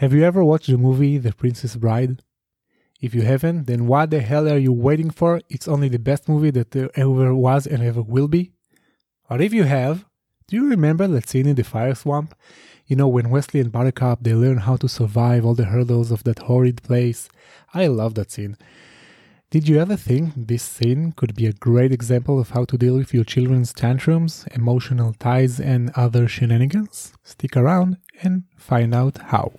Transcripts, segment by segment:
Have you ever watched the movie The Princess Bride? If you haven't, then what the hell are you waiting for? It's only the best movie that there ever was and ever will be. Or if you have, do you remember that scene in the fire swamp? You know, when Westley and Buttercup they learn how to survive all the hurdles of that horrid place. I love that scene. Did you ever think this scene could be a great example of how to deal with your children's tantrums, emotional ties, and other shenanigans? Stick around and find out how.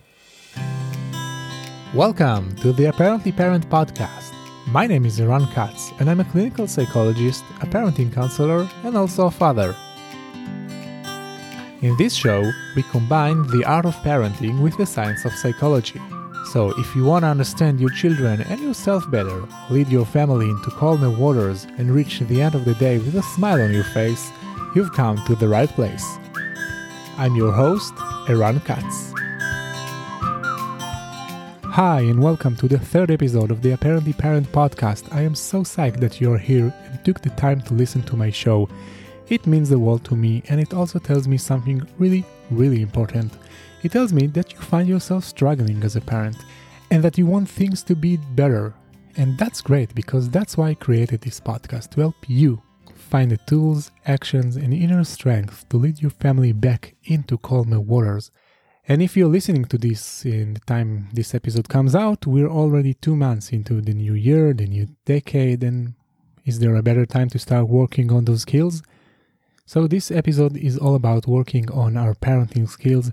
Welcome to the Apparently Parent podcast. My name is Eran Katz, and I'm a clinical psychologist, a parenting counselor, and also a father. In this show, we combine the art of parenting with the science of psychology. So, if you want to understand your children and yourself better, lead your family into calmer waters, and reach the end of the day with a smile on your face, you've come to the right place. I'm your host, Eran Katz. Hi, and welcome to the third episode of the Apparently Parent podcast. I am so psyched that you're here and took the time to listen to my show. It means the world to me, and it also tells me something really, really important. It tells me that you find yourself struggling as a parent and that you want things to be better. And that's great because that's why I created this podcast to help you find the tools, actions, and inner strength to lead your family back into calmer waters. And if you're listening to this in the time this episode comes out, we're already two months into the new year, the new decade, and is there a better time to start working on those skills? So, this episode is all about working on our parenting skills.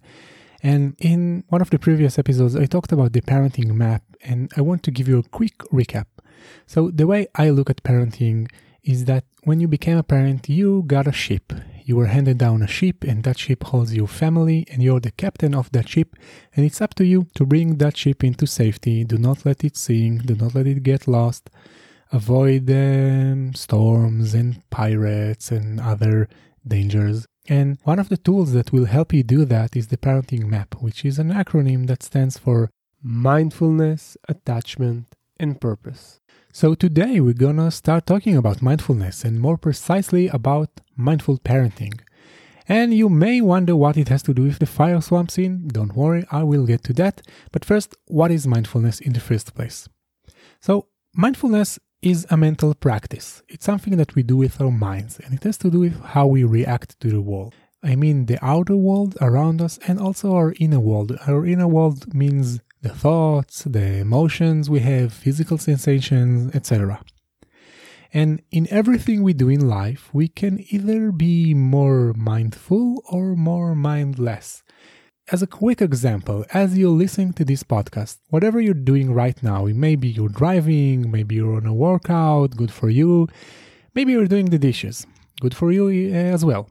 And in one of the previous episodes, I talked about the parenting map, and I want to give you a quick recap. So, the way I look at parenting is that when you became a parent, you got a ship. You were handed down a ship, and that ship holds your family, and you're the captain of that ship. And it's up to you to bring that ship into safety. Do not let it sink, do not let it get lost. Avoid um, storms and pirates and other dangers. And one of the tools that will help you do that is the parenting map, which is an acronym that stands for mindfulness, attachment, and purpose. So today we're gonna start talking about mindfulness and more precisely about mindful parenting. And you may wonder what it has to do with the fire swamp scene. Don't worry, I will get to that. But first, what is mindfulness in the first place? So, mindfulness is a mental practice. It's something that we do with our minds, and it has to do with how we react to the world. I mean, the outer world around us and also our inner world. Our inner world means the thoughts, the emotions we have, physical sensations, etc. And in everything we do in life, we can either be more mindful or more mindless. As a quick example, as you're listening to this podcast, whatever you're doing right now, maybe you're driving, maybe you're on a workout, good for you, maybe you're doing the dishes, good for you eh, as well.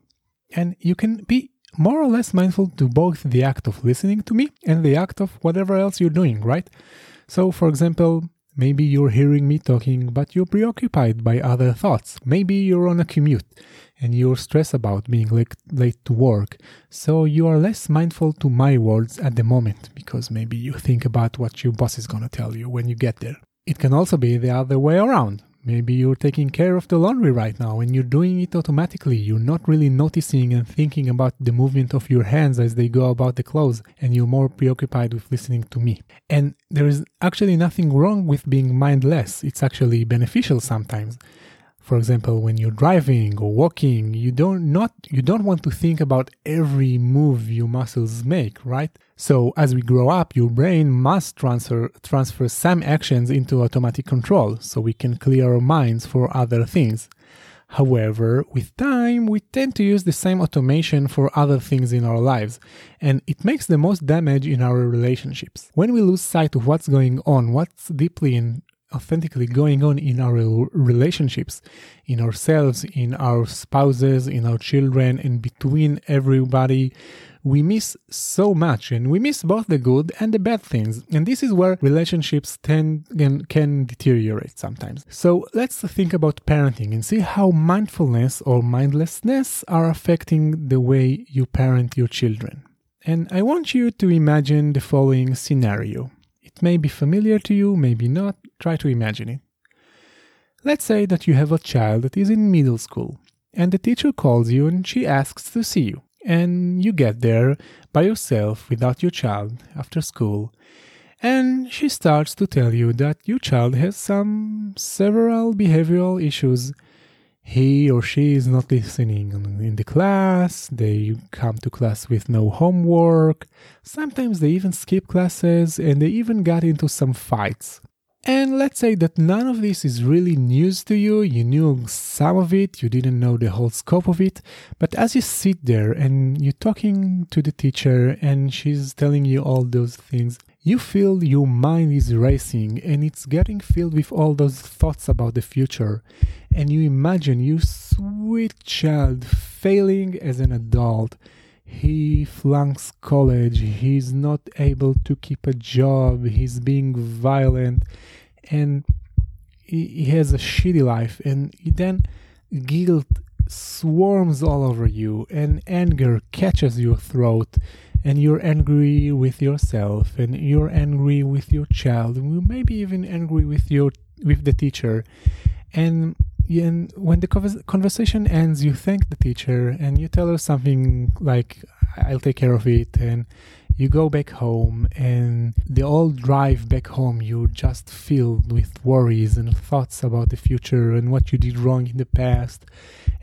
And you can be more or less mindful to both the act of listening to me and the act of whatever else you're doing, right? So, for example, maybe you're hearing me talking, but you're preoccupied by other thoughts. Maybe you're on a commute and you're stressed about being late, late to work, so you are less mindful to my words at the moment because maybe you think about what your boss is gonna tell you when you get there. It can also be the other way around. Maybe you're taking care of the laundry right now and you're doing it automatically. You're not really noticing and thinking about the movement of your hands as they go about the clothes, and you're more preoccupied with listening to me. And there is actually nothing wrong with being mindless, it's actually beneficial sometimes. For example, when you're driving or walking, you don't not you don't want to think about every move your muscles make, right? So as we grow up, your brain must transfer transfer some actions into automatic control so we can clear our minds for other things. However, with time, we tend to use the same automation for other things in our lives, and it makes the most damage in our relationships. When we lose sight of what's going on, what's deeply and authentically going on in our relationships, in ourselves, in our spouses, in our children, and between everybody, we miss so much and we miss both the good and the bad things. And this is where relationships tend and can deteriorate sometimes. So let's think about parenting and see how mindfulness or mindlessness are affecting the way you parent your children. And I want you to imagine the following scenario. It may be familiar to you, maybe not. Try to imagine it. Let's say that you have a child that is in middle school, and the teacher calls you and she asks to see you. and you get there by yourself without your child after school. And she starts to tell you that your child has some several behavioral issues. He or she is not listening in the class, they come to class with no homework, sometimes they even skip classes, and they even got into some fights. And let's say that none of this is really news to you. You knew some of it, you didn't know the whole scope of it. But as you sit there and you're talking to the teacher and she's telling you all those things, you feel your mind is racing and it's getting filled with all those thoughts about the future. And you imagine your sweet child failing as an adult he flunks college, he's not able to keep a job, he's being violent, and he, has a shitty life. And then guilt swarms all over you, and anger catches your throat, and you're angry with yourself, and you're angry with your child, and maybe even angry with your with the teacher, and and when the conversation ends, you thank the teacher and you tell her something like, I'll take care of it. And you go back home, and the whole drive back home, you're just filled with worries and thoughts about the future and what you did wrong in the past.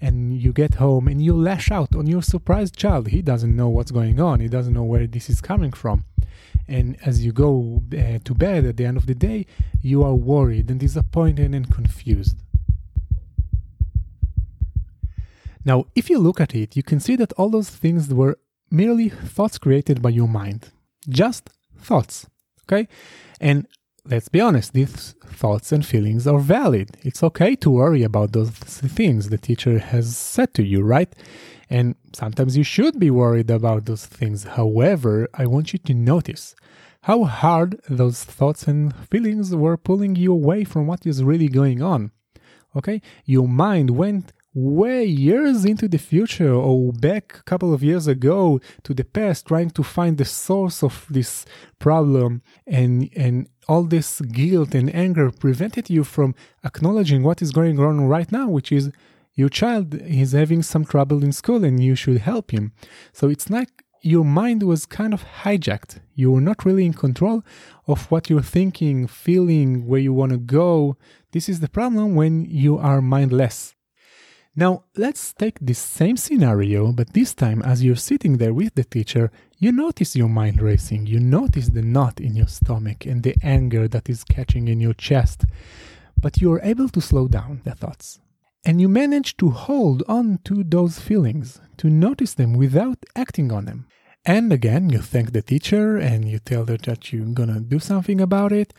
And you get home and you lash out on your surprised child. He doesn't know what's going on, he doesn't know where this is coming from. And as you go uh, to bed at the end of the day, you are worried and disappointed and confused. Now, if you look at it, you can see that all those things were merely thoughts created by your mind. Just thoughts. Okay? And let's be honest, these thoughts and feelings are valid. It's okay to worry about those things the teacher has said to you, right? And sometimes you should be worried about those things. However, I want you to notice how hard those thoughts and feelings were pulling you away from what is really going on. Okay? Your mind went way years into the future or back a couple of years ago to the past trying to find the source of this problem. And and all this guilt and anger prevented you from acknowledging what is going on right now which is your child is having some trouble in school and you should help him. So it's like your mind was kind of hijacked. You were not really in control of what you're thinking feeling where you want to go. This is the problem when you are mindless now, let's take this same scenario, but this time as you're sitting there with the teacher, you notice your mind racing, you notice the knot in your stomach and the anger that is catching in your chest, but you are able to slow down the thoughts. And you manage to hold on to those feelings, to notice them without acting on them. And again, you thank the teacher and you tell her that you're gonna do something about it,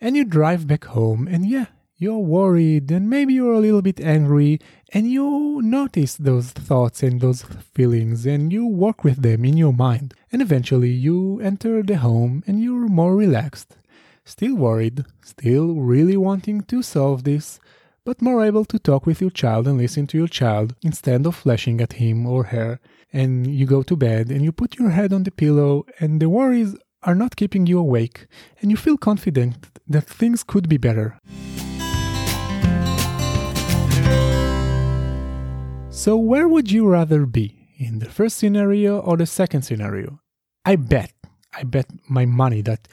and you drive back home, and yeah, you're worried and maybe you're a little bit angry and you notice those thoughts and those feelings and you work with them in your mind and eventually you enter the home and you're more relaxed still worried still really wanting to solve this but more able to talk with your child and listen to your child instead of flashing at him or her and you go to bed and you put your head on the pillow and the worries are not keeping you awake and you feel confident that things could be better. So, where would you rather be? In the first scenario or the second scenario? I bet, I bet my money that,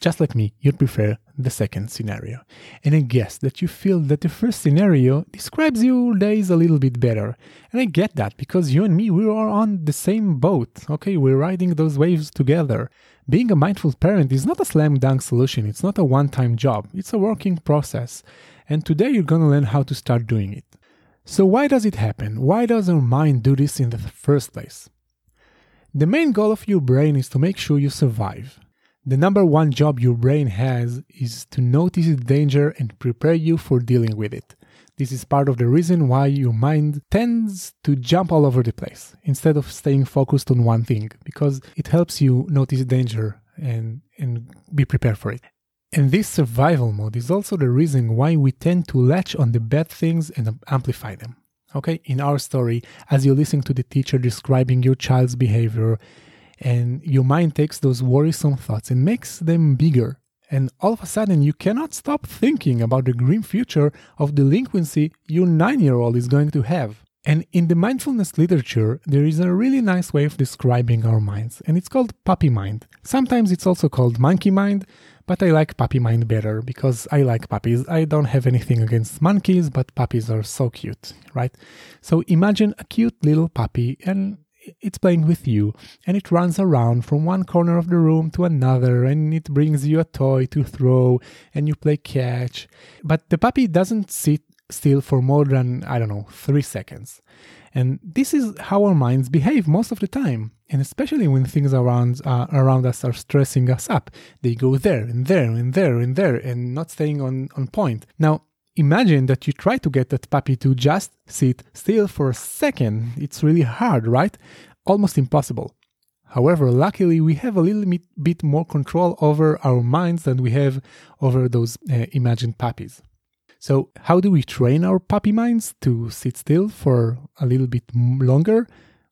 just like me, you'd prefer the second scenario. And I guess that you feel that the first scenario describes your days a little bit better. And I get that because you and me, we are on the same boat. Okay, we're riding those waves together. Being a mindful parent is not a slam dunk solution, it's not a one time job, it's a working process. And today you're gonna learn how to start doing it. So, why does it happen? Why does our mind do this in the first place? The main goal of your brain is to make sure you survive. The number one job your brain has is to notice danger and prepare you for dealing with it. This is part of the reason why your mind tends to jump all over the place instead of staying focused on one thing, because it helps you notice danger and, and be prepared for it. And this survival mode is also the reason why we tend to latch on the bad things and amplify them. Okay, in our story, as you listen to the teacher describing your child's behavior, and your mind takes those worrisome thoughts and makes them bigger. And all of a sudden, you cannot stop thinking about the grim future of delinquency your nine year old is going to have. And in the mindfulness literature, there is a really nice way of describing our minds, and it's called puppy mind. Sometimes it's also called monkey mind, but I like puppy mind better because I like puppies. I don't have anything against monkeys, but puppies are so cute, right? So imagine a cute little puppy and it's playing with you and it runs around from one corner of the room to another and it brings you a toy to throw and you play catch. But the puppy doesn't sit still for more than, I don't know, three seconds. And this is how our minds behave most of the time. And especially when things around, uh, around us are stressing us up, they go there and there and there and there and not staying on, on point. Now, imagine that you try to get that puppy to just sit still for a second. It's really hard, right? Almost impossible. However, luckily, we have a little bit more control over our minds than we have over those uh, imagined puppies. So, how do we train our puppy minds to sit still for a little bit longer?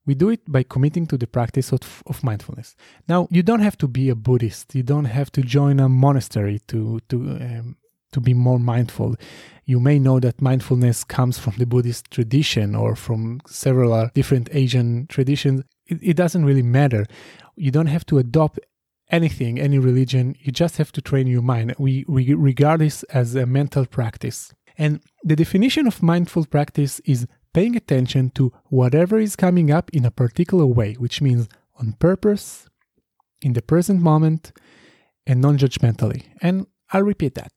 We do it by committing to the practice of, of mindfulness. Now, you don't have to be a Buddhist. You don't have to join a monastery to to um, to be more mindful. You may know that mindfulness comes from the Buddhist tradition or from several different Asian traditions. It, it doesn't really matter. You don't have to adopt anything, any religion, you just have to train your mind. We, we regard this as a mental practice. And the definition of mindful practice is paying attention to whatever is coming up in a particular way, which means on purpose, in the present moment, and non judgmentally. And I'll repeat that.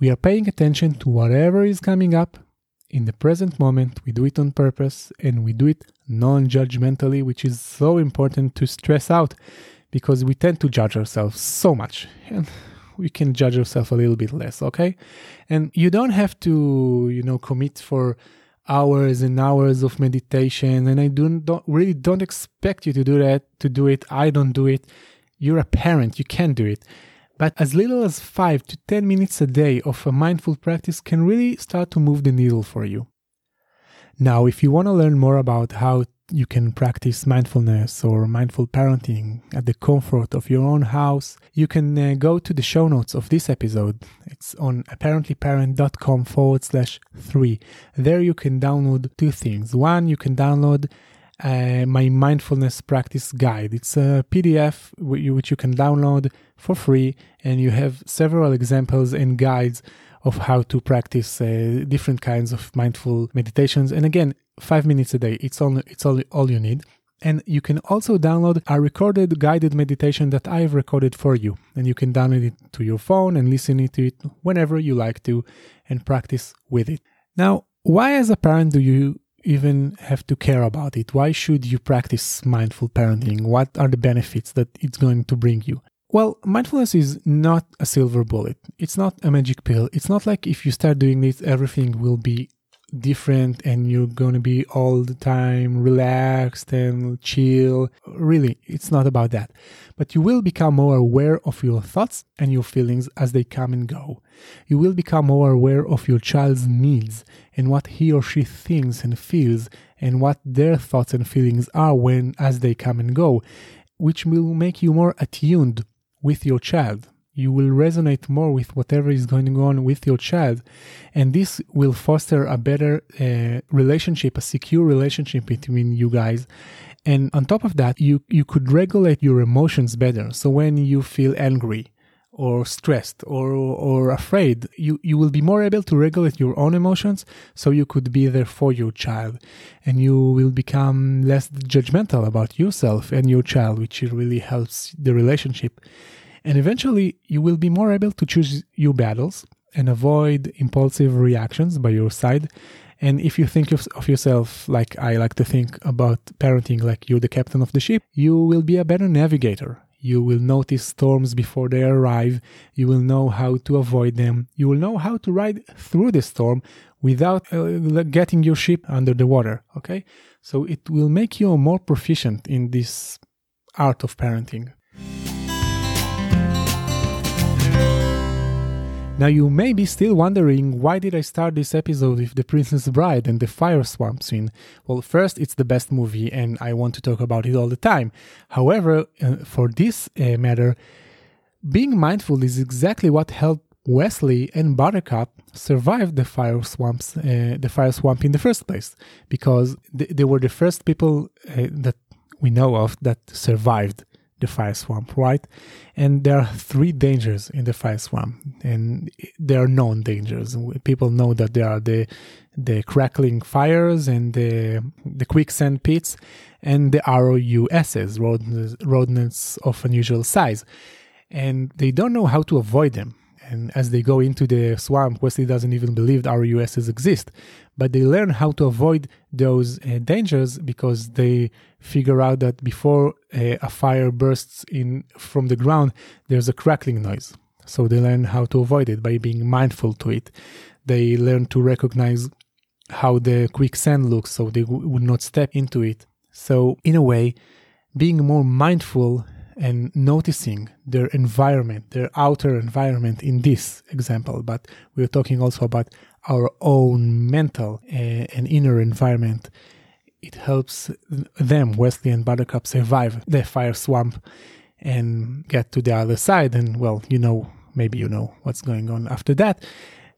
We are paying attention to whatever is coming up in the present moment. We do it on purpose and we do it non judgmentally, which is so important to stress out because we tend to judge ourselves so much and we can judge ourselves a little bit less okay? And you don't have to you know commit for hours and hours of meditation and i don't, don't really don't expect you to do that to do it. I don't do it. You're a parent. You can do it. But as little as 5 to 10 minutes a day of a mindful practice can really start to move the needle for you. Now if you want to learn more about how you can practice mindfulness or mindful parenting at the comfort of your own house, you can uh, go to the show notes of this episode. It's on apparentlyparent.com forward slash three. There you can download two things. One, you can download uh, my mindfulness practice guide. It's a PDF which you can download for free, and you have several examples and guides of how to practice uh, different kinds of mindful meditations. And again, five minutes a day. It's only it's all, all you need. And you can also download a recorded guided meditation that I've recorded for you. And you can download it to your phone and listen to it whenever you like to and practice with it. Now, why as a parent do you even have to care about it? Why should you practice mindful parenting? What are the benefits that it's going to bring you? Well, mindfulness is not a silver bullet. It's not a magic pill. It's not like if you start doing this, everything will be different and you're going to be all the time relaxed and chill. Really, it's not about that. But you will become more aware of your thoughts and your feelings as they come and go. You will become more aware of your child's needs and what he or she thinks and feels and what their thoughts and feelings are when as they come and go, which will make you more attuned with your child you will resonate more with whatever is going on with your child. And this will foster a better uh, relationship a secure relationship between you guys. And on top of that you you could regulate your emotions better. So when you feel angry or stressed or or afraid you you will be more able to regulate your own emotions. So you could be there for your child. And you will become less judgmental about yourself and your child which really helps the relationship and eventually, you will be more able to choose your battles and avoid impulsive reactions by your side. And if you think of, yourself like I like to think about parenting, like you're the captain of the ship, you will be a better navigator. You will notice storms before they arrive. You will know how to avoid them. You will know how to ride through the storm without uh, getting your ship under the water. Okay. So it will make you more proficient in this art of parenting. Now you may be still wondering why did I start this episode with The Princess Bride and the fire swamp scene? Well, first it's the best movie and I want to talk about it all the time. However, uh, for this uh, matter, being mindful is exactly what helped Westley and Buttercup survived the fire swamps, uh, the fire swamp in the first place, because th- they were the first people uh, that we know of that survived the fire swamp, right? And there are three dangers in the fire swamp, and they are known dangers. People know that there are the the crackling fires and the the quicksand pits, and the ROUSs, rodents, rodents of unusual size, and they don't know how to avoid them. And as they go into the swamp, Westley doesn't even believe the ROUSs exist. But they learn how to avoid those uh, dangers because they figure out that before uh, a fire bursts in from the ground, there's a crackling noise. So they learn how to avoid it by being mindful to it. They learn to recognize how the quicksand looks so they w- would not step into it. So, in a way, being more mindful and noticing their environment, their outer environment in this example, but we're talking also about our own mental uh, and inner environment. It helps them, Westley and Buttercup, survive the fire swamp and get to the other side. And well, you know, maybe you know what's going on after that.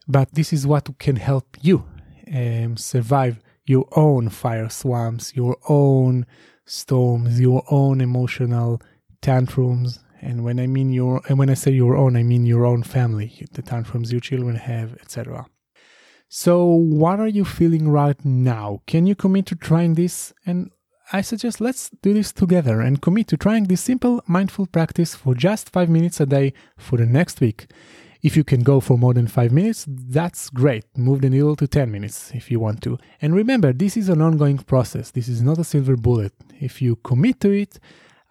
But this is what can help you um, survive your own fire swamps, your own storms, your own emotional tantrums. And when I mean your, and when I say your own, I mean your own family, the tantrums your children have, etc. So, what are you feeling right now? Can you commit to trying this? And I suggest let's do this together and commit to trying this simple mindful practice for just five minutes a day for the next week. If you can go for more than five minutes, that's great. Move the needle to 10 minutes if you want to. And remember, this is an ongoing process. This is not a silver bullet. If you commit to it,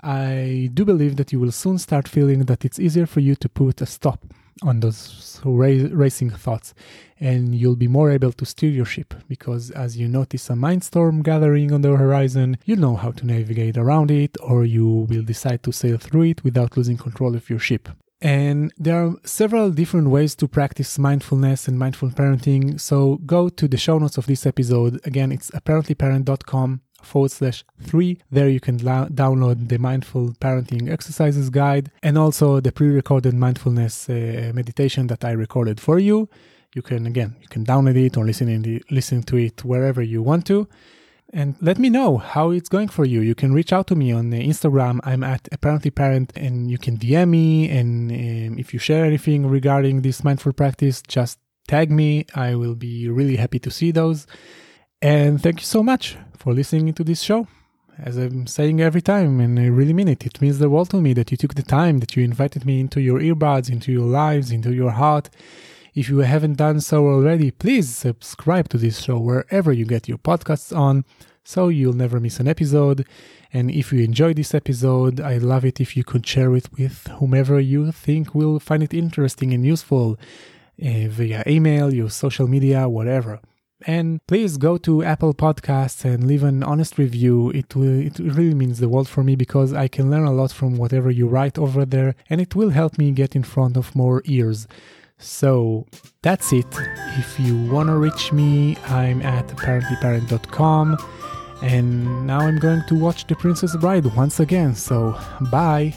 I do believe that you will soon start feeling that it's easier for you to put a stop on those racing thoughts and you'll be more able to steer your ship because as you notice a mindstorm gathering on the horizon you'll know how to navigate around it or you will decide to sail through it without losing control of your ship and there are several different ways to practice mindfulness and mindful parenting. So go to the show notes of this episode. Again, it's apparentlyparent.com forward slash three. There you can la- download the mindful parenting exercises guide and also the pre-recorded mindfulness uh, meditation that I recorded for you. You can again, you can download it or listen in the, listen to it wherever you want to. And let me know how it's going for you. You can reach out to me on Instagram. I'm at apparently parent, and you can DM me. And um, if you share anything regarding this mindful practice, just tag me. I will be really happy to see those. And thank you so much for listening to this show. As I'm saying every time, and I really mean it, it means the world to me that you took the time, that you invited me into your earbuds, into your lives, into your heart. If you haven't done so already, please subscribe to this show wherever you get your podcasts on so you'll never miss an episode. And if you enjoyed this episode, I'd love it if you could share it with whomever you think will find it interesting and useful uh, via email, your social media, whatever. And please go to Apple Podcasts and leave an honest review. It will, it really means the world for me because I can learn a lot from whatever you write over there and it will help me get in front of more ears. So that's it. If you want to reach me, I'm at apparentlyparent.com. And now I'm going to watch The Princess Bride once again. So bye.